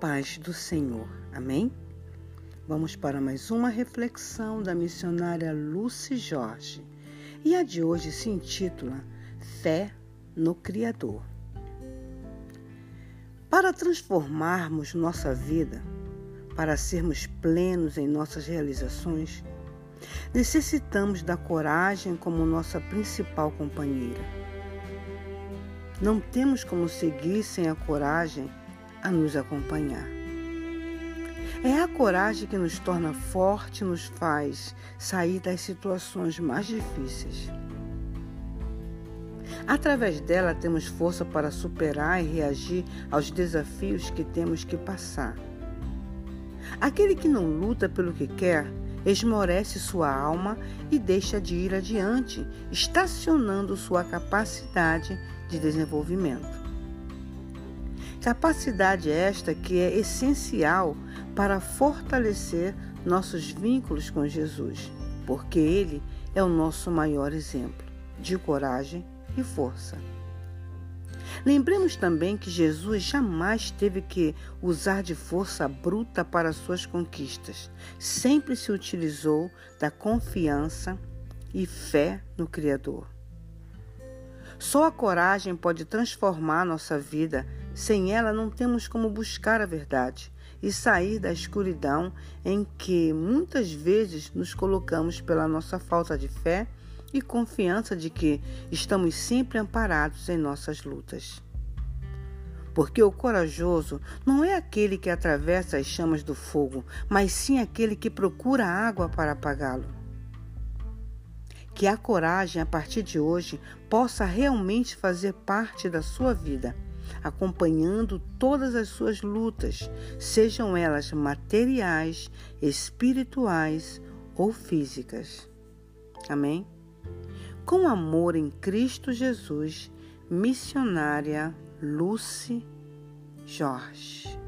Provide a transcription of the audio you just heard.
paz do Senhor. Amém? Vamos para mais uma reflexão da missionária Lucy Jorge. E a de hoje se intitula Fé no Criador. Para transformarmos nossa vida, para sermos plenos em nossas realizações, necessitamos da coragem como nossa principal companheira. Não temos como seguir sem a coragem a nos acompanhar. É a coragem que nos torna forte nos faz sair das situações mais difíceis. Através dela, temos força para superar e reagir aos desafios que temos que passar. Aquele que não luta pelo que quer, esmorece sua alma e deixa de ir adiante, estacionando sua capacidade de desenvolvimento. Capacidade esta que é essencial para fortalecer nossos vínculos com Jesus, porque Ele é o nosso maior exemplo de coragem e força. Lembremos também que Jesus jamais teve que usar de força bruta para suas conquistas. Sempre se utilizou da confiança e fé no Criador. Só a coragem pode transformar nossa vida. Sem ela, não temos como buscar a verdade e sair da escuridão em que muitas vezes nos colocamos pela nossa falta de fé e confiança de que estamos sempre amparados em nossas lutas. Porque o corajoso não é aquele que atravessa as chamas do fogo, mas sim aquele que procura água para apagá-lo. Que a coragem, a partir de hoje, possa realmente fazer parte da sua vida, acompanhando todas as suas lutas, sejam elas materiais, espirituais ou físicas. Amém? Com amor em Cristo Jesus, missionária Lucy Jorge.